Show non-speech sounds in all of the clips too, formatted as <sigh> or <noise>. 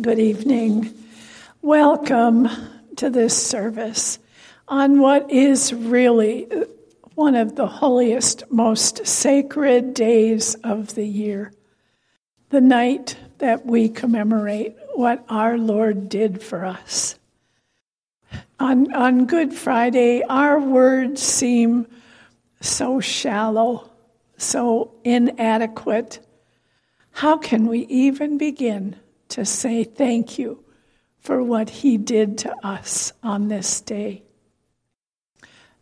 Good evening. Welcome to this service on what is really one of the holiest, most sacred days of the year. The night that we commemorate what our Lord did for us. On, on Good Friday, our words seem so shallow, so inadequate. How can we even begin to say thank you for what he did to us on this day.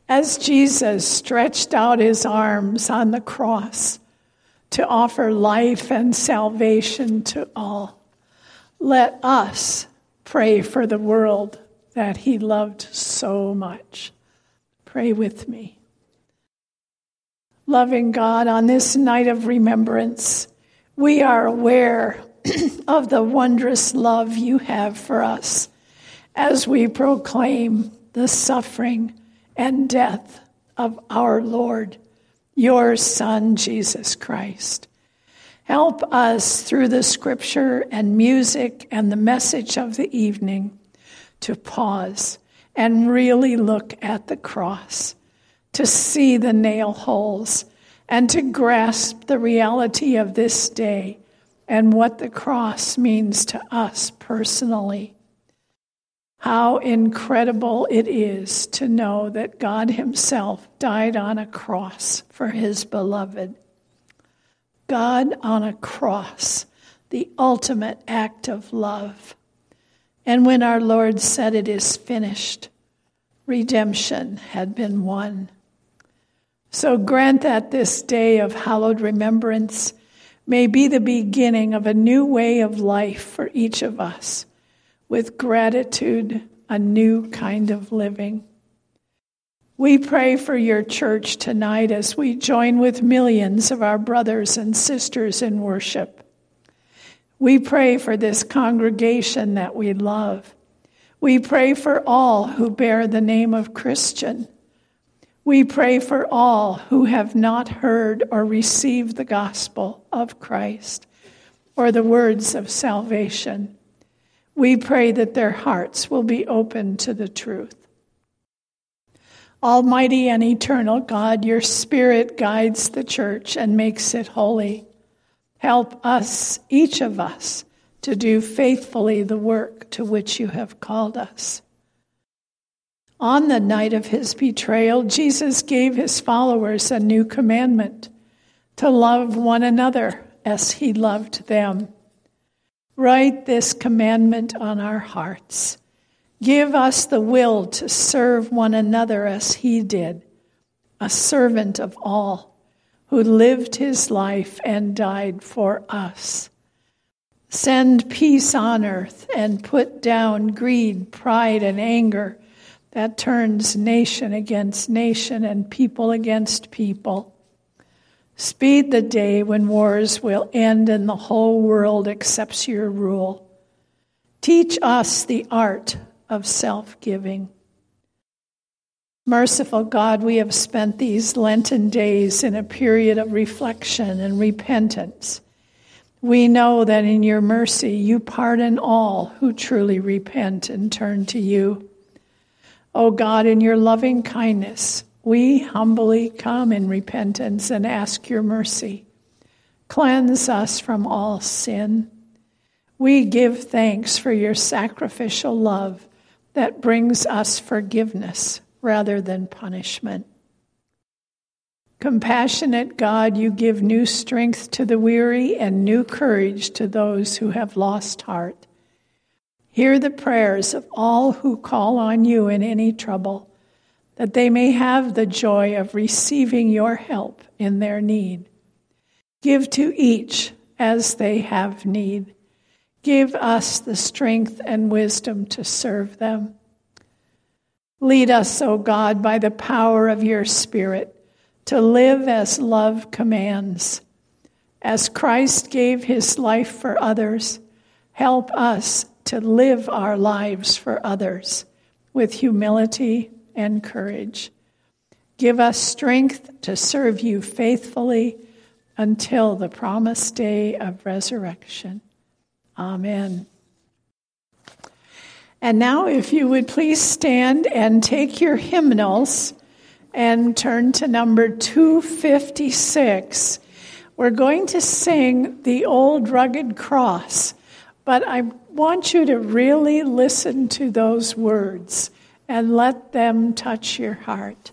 As Jesus stretched out his arms on the cross to offer life and salvation to all, let us pray for the world that he loved so much. Pray with me. Loving God, on this night of remembrance, we are aware <clears throat> of the wondrous love you have for us as we proclaim the suffering and death of our Lord, your Son, Jesus Christ. Help us through the scripture and music and the message of the evening to pause and really look at the cross, to see the nail holes, and to grasp the reality of this day and what the cross means to us personally. How incredible it is to know that God Himself died on a cross for His beloved. God on a cross, the ultimate act of love. And when our Lord said, It is finished, redemption had been won. So grant that this day of hallowed remembrance may be the beginning of a new way of life for each of us, with gratitude, a new kind of living. We pray for your church tonight as we join with millions of our brothers and sisters in worship. We pray for this congregation that we love. We pray for all who bear the name of Christian. We pray for all who have not heard or received the gospel of Christ or the words of salvation. We pray that their hearts will be open to the truth. Almighty and eternal God, your Spirit guides the church and makes it holy. Help us, each of us, to do faithfully the work to which you have called us. On the night of his betrayal, Jesus gave his followers a new commandment to love one another as he loved them. Write this commandment on our hearts. Give us the will to serve one another as he did, a servant of all, who lived his life and died for us. Send peace on earth and put down greed, pride, and anger that turns nation against nation and people against people. Speed the day when wars will end and the whole world accepts your rule. Teach us the art of self giving. Merciful God, we have spent these Lenten days in a period of reflection and repentance. We know that in your mercy you pardon all who truly repent and turn to you. O oh God, in your loving kindness, we humbly come in repentance and ask your mercy. Cleanse us from all sin. We give thanks for your sacrificial love that brings us forgiveness rather than punishment. Compassionate God, you give new strength to the weary and new courage to those who have lost heart. Hear the prayers of all who call on you in any trouble, that they may have the joy of receiving your help in their need. Give to each as they have need. Give us the strength and wisdom to serve them. Lead us, O God, by the power of your Spirit, to live as love commands. As Christ gave his life for others, help us to live our lives for others with humility and courage. Give us strength to serve you faithfully until the promised day of resurrection. Amen. And now, if you would please stand and take your hymnals and turn to number 256. We're going to sing the old rugged cross, but I want you to really listen to those words and let them touch your heart.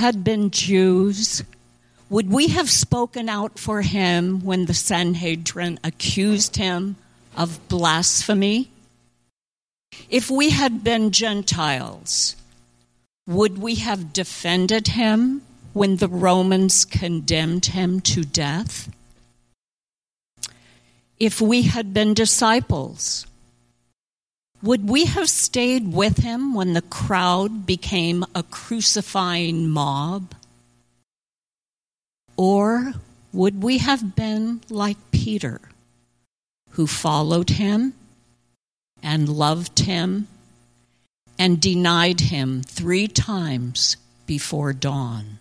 Had been Jews, Would we have spoken out for him when the Sanhedrin accused him of blasphemy? If we had been Gentiles, would we have defended him when the Romans condemned him to death? If we had been disciples, would we have stayed with him when the crowd became a crucifying mob? Or would we have been like Peter, who followed him and loved him and denied him three times before dawn?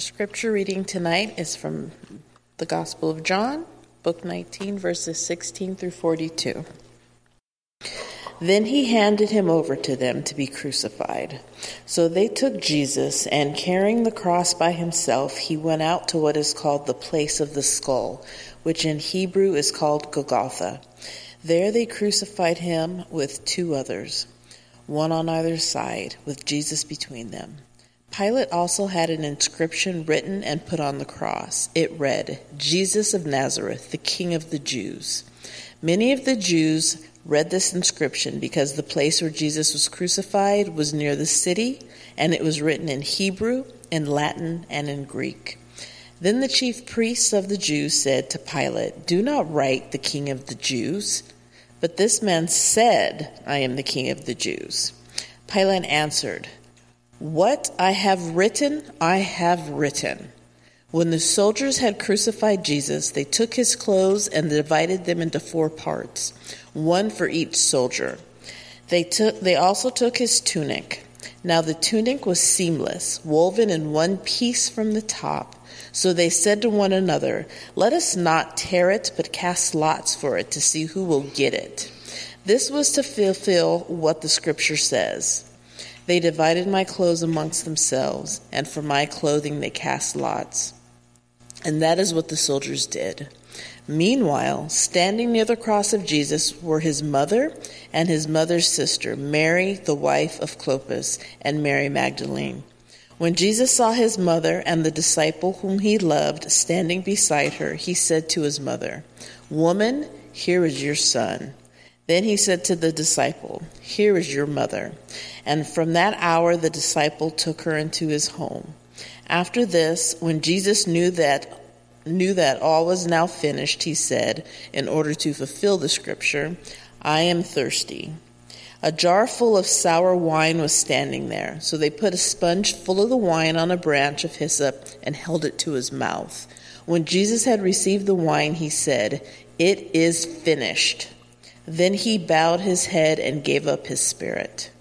Our scripture reading tonight is from the Gospel of John, book 19, verses 16 through 42. Then he handed him over to them to be crucified. So they took Jesus, and carrying the cross by himself, he went out to what is called the place of the skull, which in Hebrew is called Golgotha. There they crucified him with two others, one on either side, with Jesus between them. Pilate also had an inscription written and put on the cross. It read, Jesus of Nazareth, the King of the Jews. Many of the Jews read this inscription because the place where Jesus was crucified was near the city, and it was written in Hebrew, in Latin, and in Greek. Then the chief priests of the Jews said to Pilate, Do not write the King of the Jews. But this man said, I am the King of the Jews. Pilate answered, what I have written, I have written. When the soldiers had crucified Jesus, they took his clothes and divided them into four parts, one for each soldier. They, took, they also took his tunic. Now the tunic was seamless, woven in one piece from the top. So they said to one another, Let us not tear it, but cast lots for it to see who will get it. This was to fulfill what the scripture says. They divided my clothes amongst themselves, and for my clothing they cast lots. And that is what the soldiers did. Meanwhile, standing near the cross of Jesus were his mother and his mother's sister, Mary, the wife of Clopas, and Mary Magdalene. When Jesus saw his mother and the disciple whom he loved standing beside her, he said to his mother, Woman, here is your son. Then he said to the disciple, Here is your mother. And from that hour the disciple took her into his home. After this, when Jesus knew that knew that all was now finished, he said, in order to fulfill the scripture, I am thirsty. A jar full of sour wine was standing there, so they put a sponge full of the wine on a branch of hyssop and held it to his mouth. When Jesus had received the wine, he said, It is finished. Then he bowed his head and gave up his spirit.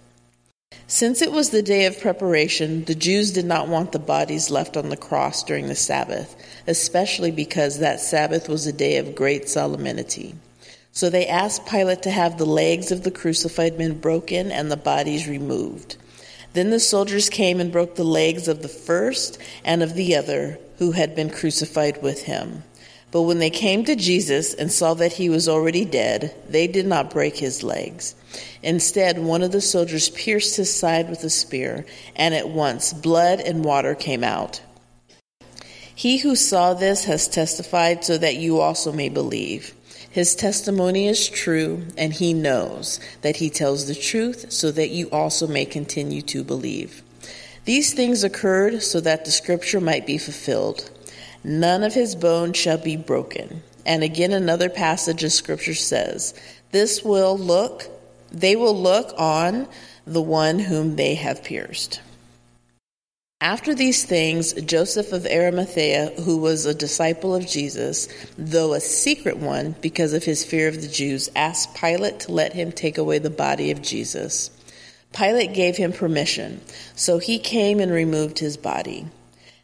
Since it was the day of preparation, the Jews did not want the bodies left on the cross during the Sabbath, especially because that Sabbath was a day of great solemnity. So they asked Pilate to have the legs of the crucified men broken and the bodies removed. Then the soldiers came and broke the legs of the first and of the other who had been crucified with him. But when they came to Jesus and saw that he was already dead, they did not break his legs. Instead, one of the soldiers pierced his side with a spear, and at once blood and water came out. He who saw this has testified so that you also may believe. His testimony is true, and he knows that he tells the truth so that you also may continue to believe. These things occurred so that the scripture might be fulfilled. None of his bones shall be broken. And again, another passage of scripture says, This will look, they will look on the one whom they have pierced. After these things, Joseph of Arimathea, who was a disciple of Jesus, though a secret one because of his fear of the Jews, asked Pilate to let him take away the body of Jesus. Pilate gave him permission, so he came and removed his body.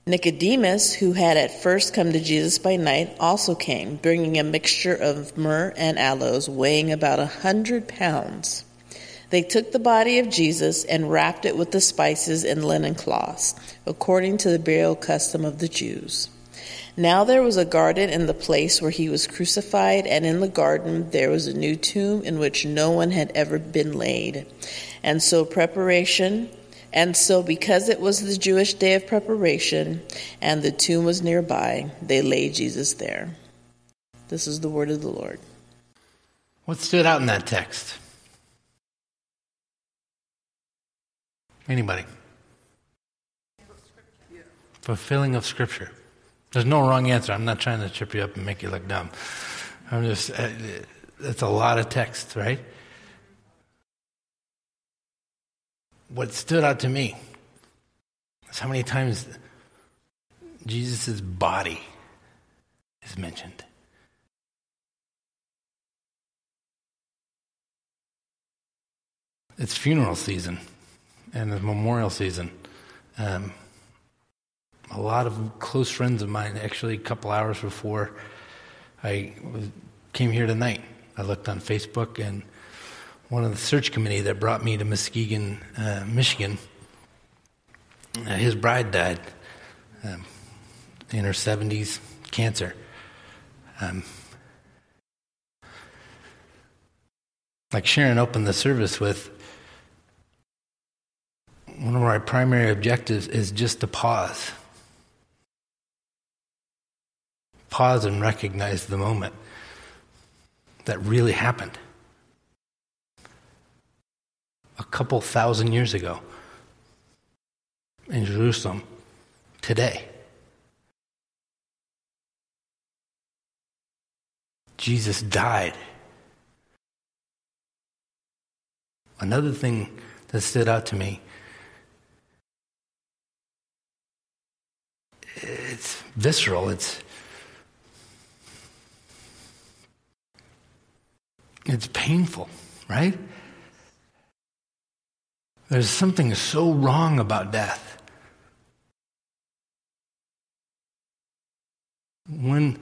Nicodemus, who had at first come to Jesus by night, also came, bringing a mixture of myrrh and aloes, weighing about a hundred pounds. They took the body of Jesus and wrapped it with the spices in linen cloths, according to the burial custom of the Jews. Now there was a garden in the place where he was crucified, and in the garden there was a new tomb in which no one had ever been laid. And so preparation and so, because it was the Jewish day of preparation and the tomb was nearby, they laid Jesus there. This is the word of the Lord. What stood out in that text? Anybody? Fulfilling of Scripture. There's no wrong answer. I'm not trying to trip you up and make you look dumb. I'm just, uh, that's a lot of text, right? What stood out to me is how many times Jesus' body is mentioned. It's funeral season and it's memorial season. Um, a lot of close friends of mine, actually, a couple hours before I came here tonight, I looked on Facebook and one of the search committee that brought me to Muskegon, uh, Michigan. Uh, his bride died um, in her 70s, cancer. Um, like Sharon opened the service with, one of my primary objectives is just to pause. Pause and recognize the moment that really happened a couple thousand years ago in Jerusalem today. Jesus died. Another thing that stood out to me it's visceral, it's it's painful, right? There's something so wrong about death. When,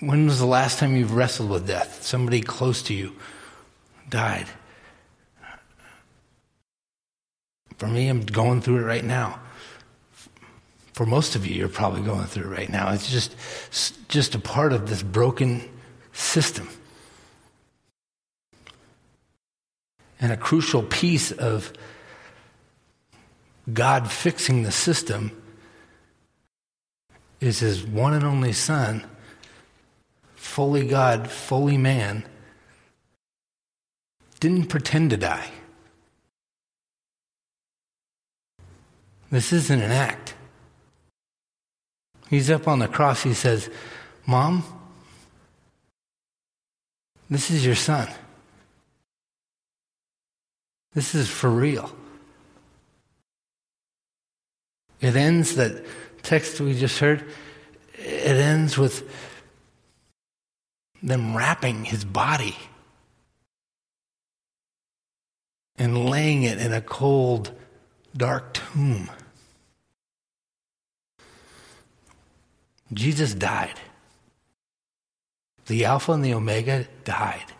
when was the last time you've wrestled with death? Somebody close to you died. For me, I'm going through it right now. For most of you, you're probably going through it right now. It's just, just a part of this broken system. And a crucial piece of God fixing the system is his one and only Son, fully God, fully man, didn't pretend to die. This isn't an act. He's up on the cross. He says, Mom, this is your son. This is for real. It ends, that text we just heard, it ends with them wrapping his body and laying it in a cold, dark tomb. Jesus died. The Alpha and the Omega died.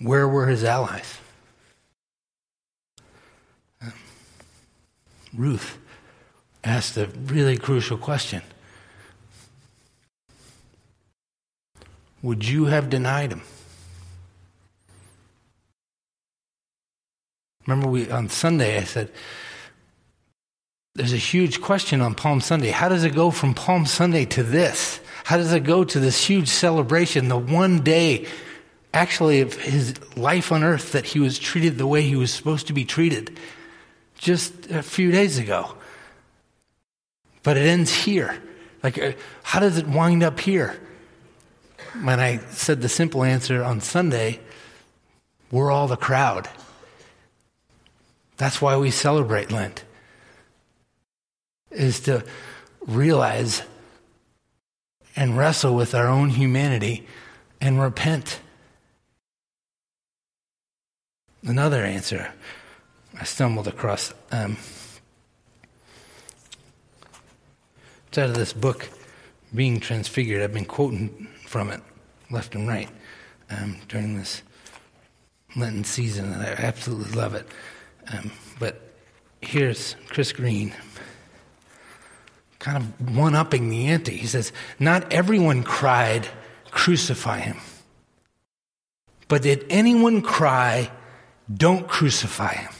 Where were his allies? Ruth asked a really crucial question Would you have denied him? Remember, we on Sunday I said, there's a huge question on Palm Sunday. How does it go from Palm Sunday to this? How does it go to this huge celebration, the one day actually of his life on earth that he was treated the way he was supposed to be treated just a few days ago. But it ends here. Like, uh, how does it wind up here? When I said the simple answer on Sunday, we're all the crowd. That's why we celebrate Lent, is to realize and wrestle with our own humanity and repent Another answer I stumbled across. Um, it's out of this book, Being Transfigured. I've been quoting from it left and right um, during this Lenten season, and I absolutely love it. Um, but here's Chris Green kind of one upping the ante. He says, Not everyone cried, Crucify him. But did anyone cry, don't crucify him.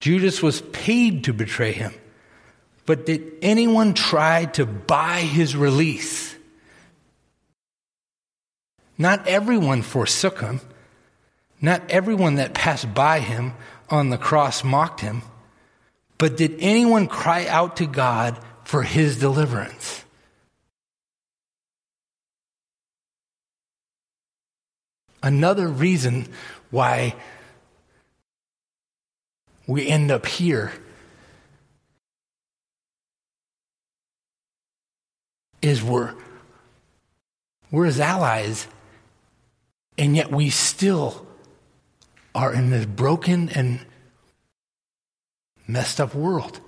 Judas was paid to betray him. But did anyone try to buy his release? Not everyone forsook him. Not everyone that passed by him on the cross mocked him. But did anyone cry out to God for his deliverance? Another reason why we end up here is we're, we're his allies, and yet we still are in this broken and messed up world.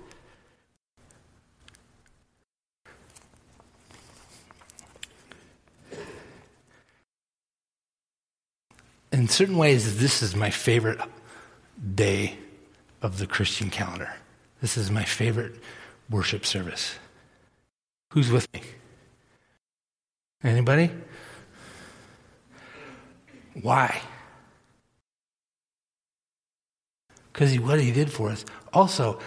In certain ways, this is my favorite day of the Christian calendar. This is my favorite worship service. Who's with me? Anybody? Why? Because what he did for us. Also,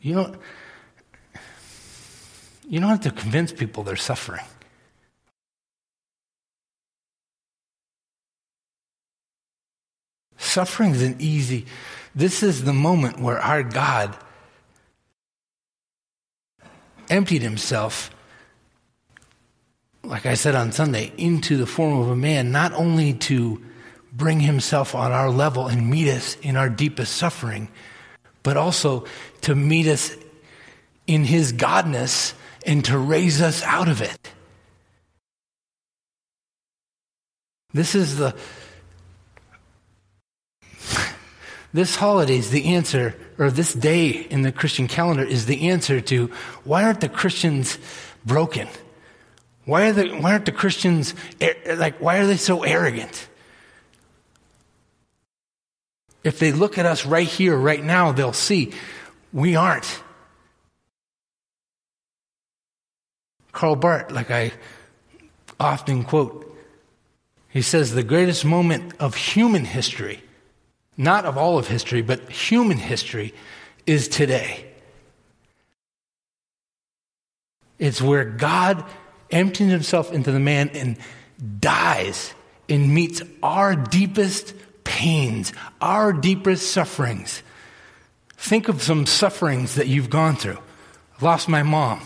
you don't, you don't have to convince people they're suffering. Suffering is an easy. This is the moment where our God emptied himself, like I said on Sunday, into the form of a man, not only to bring himself on our level and meet us in our deepest suffering, but also to meet us in his godness and to raise us out of it. This is the this holiday is the answer, or this day in the Christian calendar is the answer to why aren't the Christians broken? Why, are the, why aren't the Christians, eh, eh, like, why are they so arrogant? If they look at us right here, right now, they'll see we aren't. Karl Barth, like I often quote, he says the greatest moment of human history not of all of history, but human history, is today. It's where God empties himself into the man and dies and meets our deepest pains, our deepest sufferings. Think of some sufferings that you've gone through. I've lost my mom.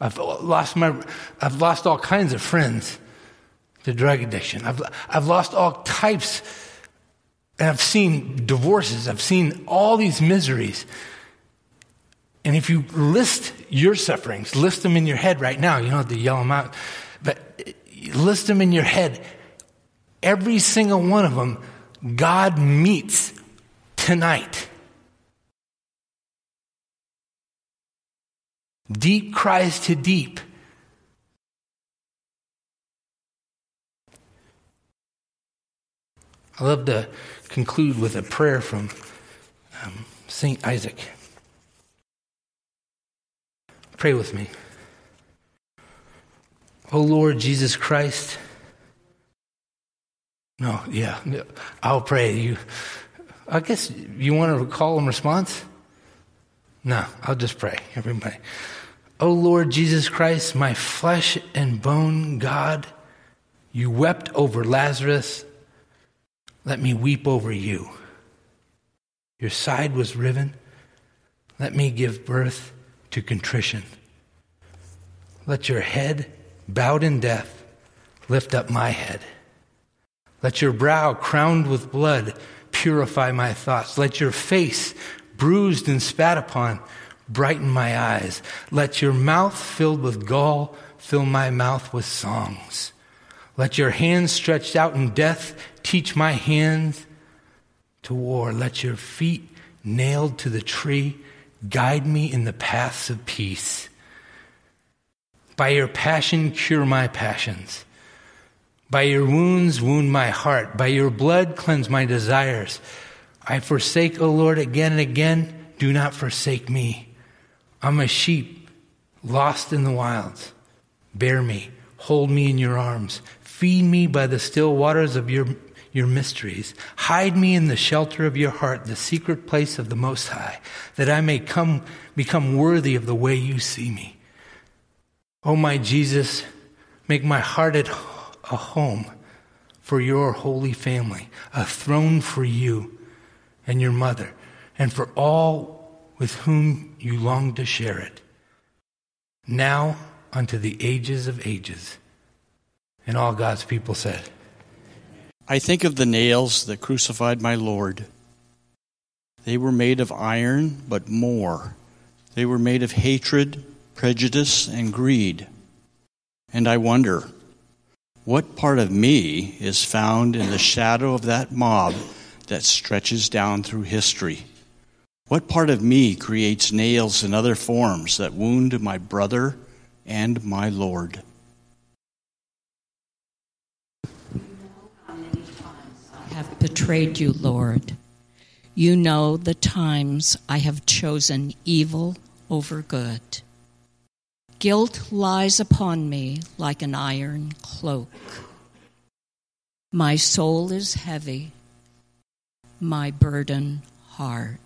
I've lost my I've lost all kinds of friends to drug addiction. I've I've lost all types and I've seen divorces, I've seen all these miseries. And if you list your sufferings, list them in your head right now, you don't have to yell them out, but list them in your head. Every single one of them, God meets tonight. Deep cries to deep. I love to conclude with a prayer from um, St. Isaac. Pray with me. O Lord Jesus Christ. No, yeah, I'll pray. You, I guess you want to call and response? No, I'll just pray, everybody. O Lord Jesus Christ, my flesh and bone God, you wept over Lazarus let me weep over you. Your side was riven. Let me give birth to contrition. Let your head, bowed in death, lift up my head. Let your brow, crowned with blood, purify my thoughts. Let your face, bruised and spat upon, brighten my eyes. Let your mouth, filled with gall, fill my mouth with songs. Let your hands stretched out in death teach my hands to war. Let your feet nailed to the tree guide me in the paths of peace. By your passion, cure my passions. By your wounds, wound my heart. By your blood, cleanse my desires. I forsake, O Lord, again and again. Do not forsake me. I'm a sheep lost in the wilds. Bear me, hold me in your arms. Feed me by the still waters of your, your mysteries. Hide me in the shelter of your heart, the secret place of the Most High, that I may come, become worthy of the way you see me. Oh, my Jesus, make my heart at a home for your holy family, a throne for you and your mother, and for all with whom you long to share it. Now unto the ages of ages. And all God's people said, I think of the nails that crucified my Lord. They were made of iron, but more. They were made of hatred, prejudice, and greed. And I wonder, what part of me is found in the shadow of that mob that stretches down through history? What part of me creates nails and other forms that wound my brother and my Lord? i have betrayed you, Lord. You know the times I have chosen evil over good. Guilt lies upon me like an iron cloak. My soul is heavy, my burden hard.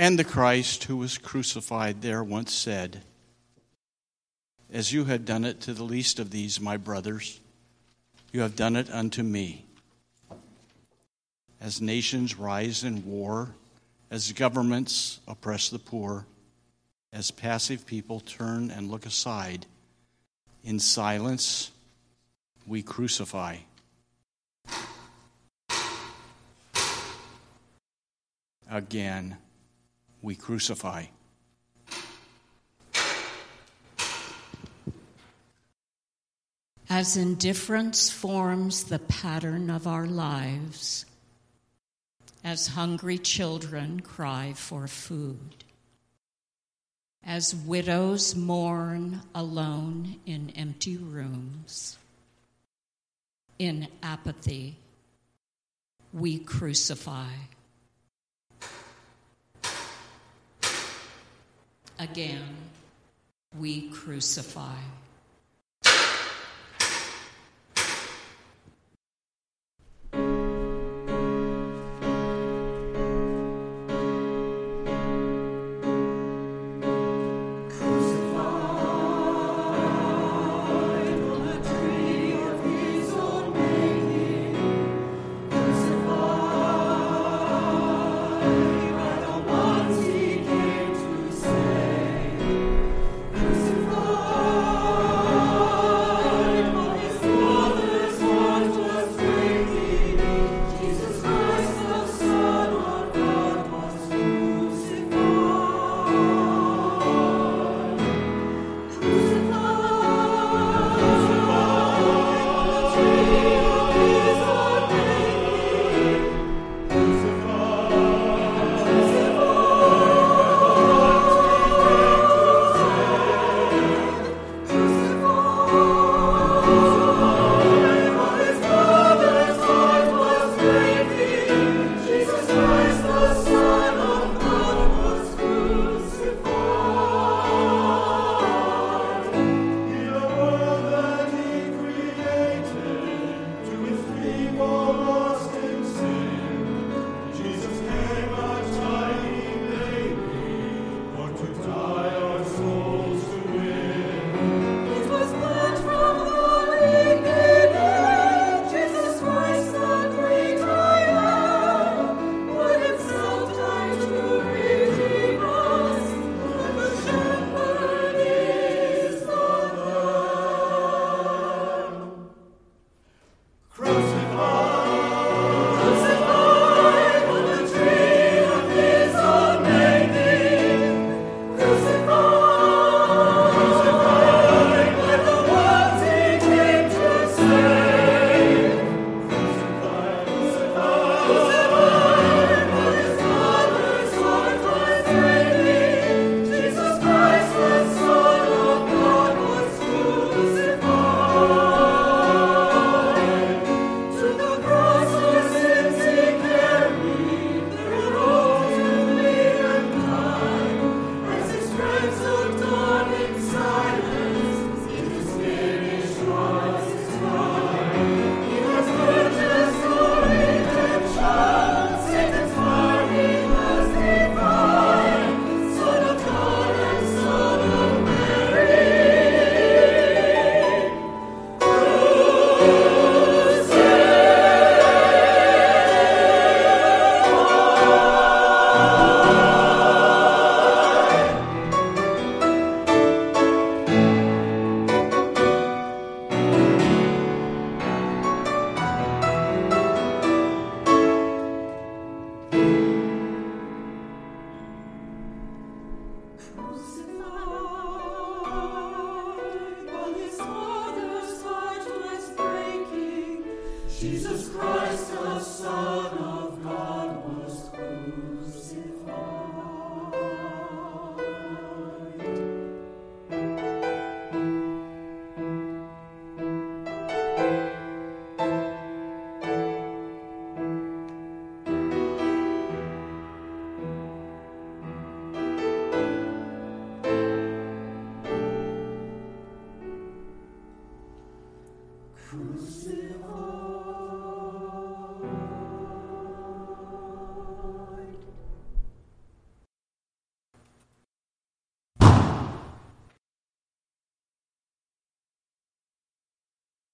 And the Christ who was crucified there once said, As you had done it to the least of these, my brothers, you have done it unto me. As nations rise in war, as governments oppress the poor, as passive people turn and look aside, in silence we crucify. Again we crucify. As indifference forms the pattern of our lives, as hungry children cry for food, as widows mourn alone in empty rooms, in apathy, we crucify. Again we crucify. Lord.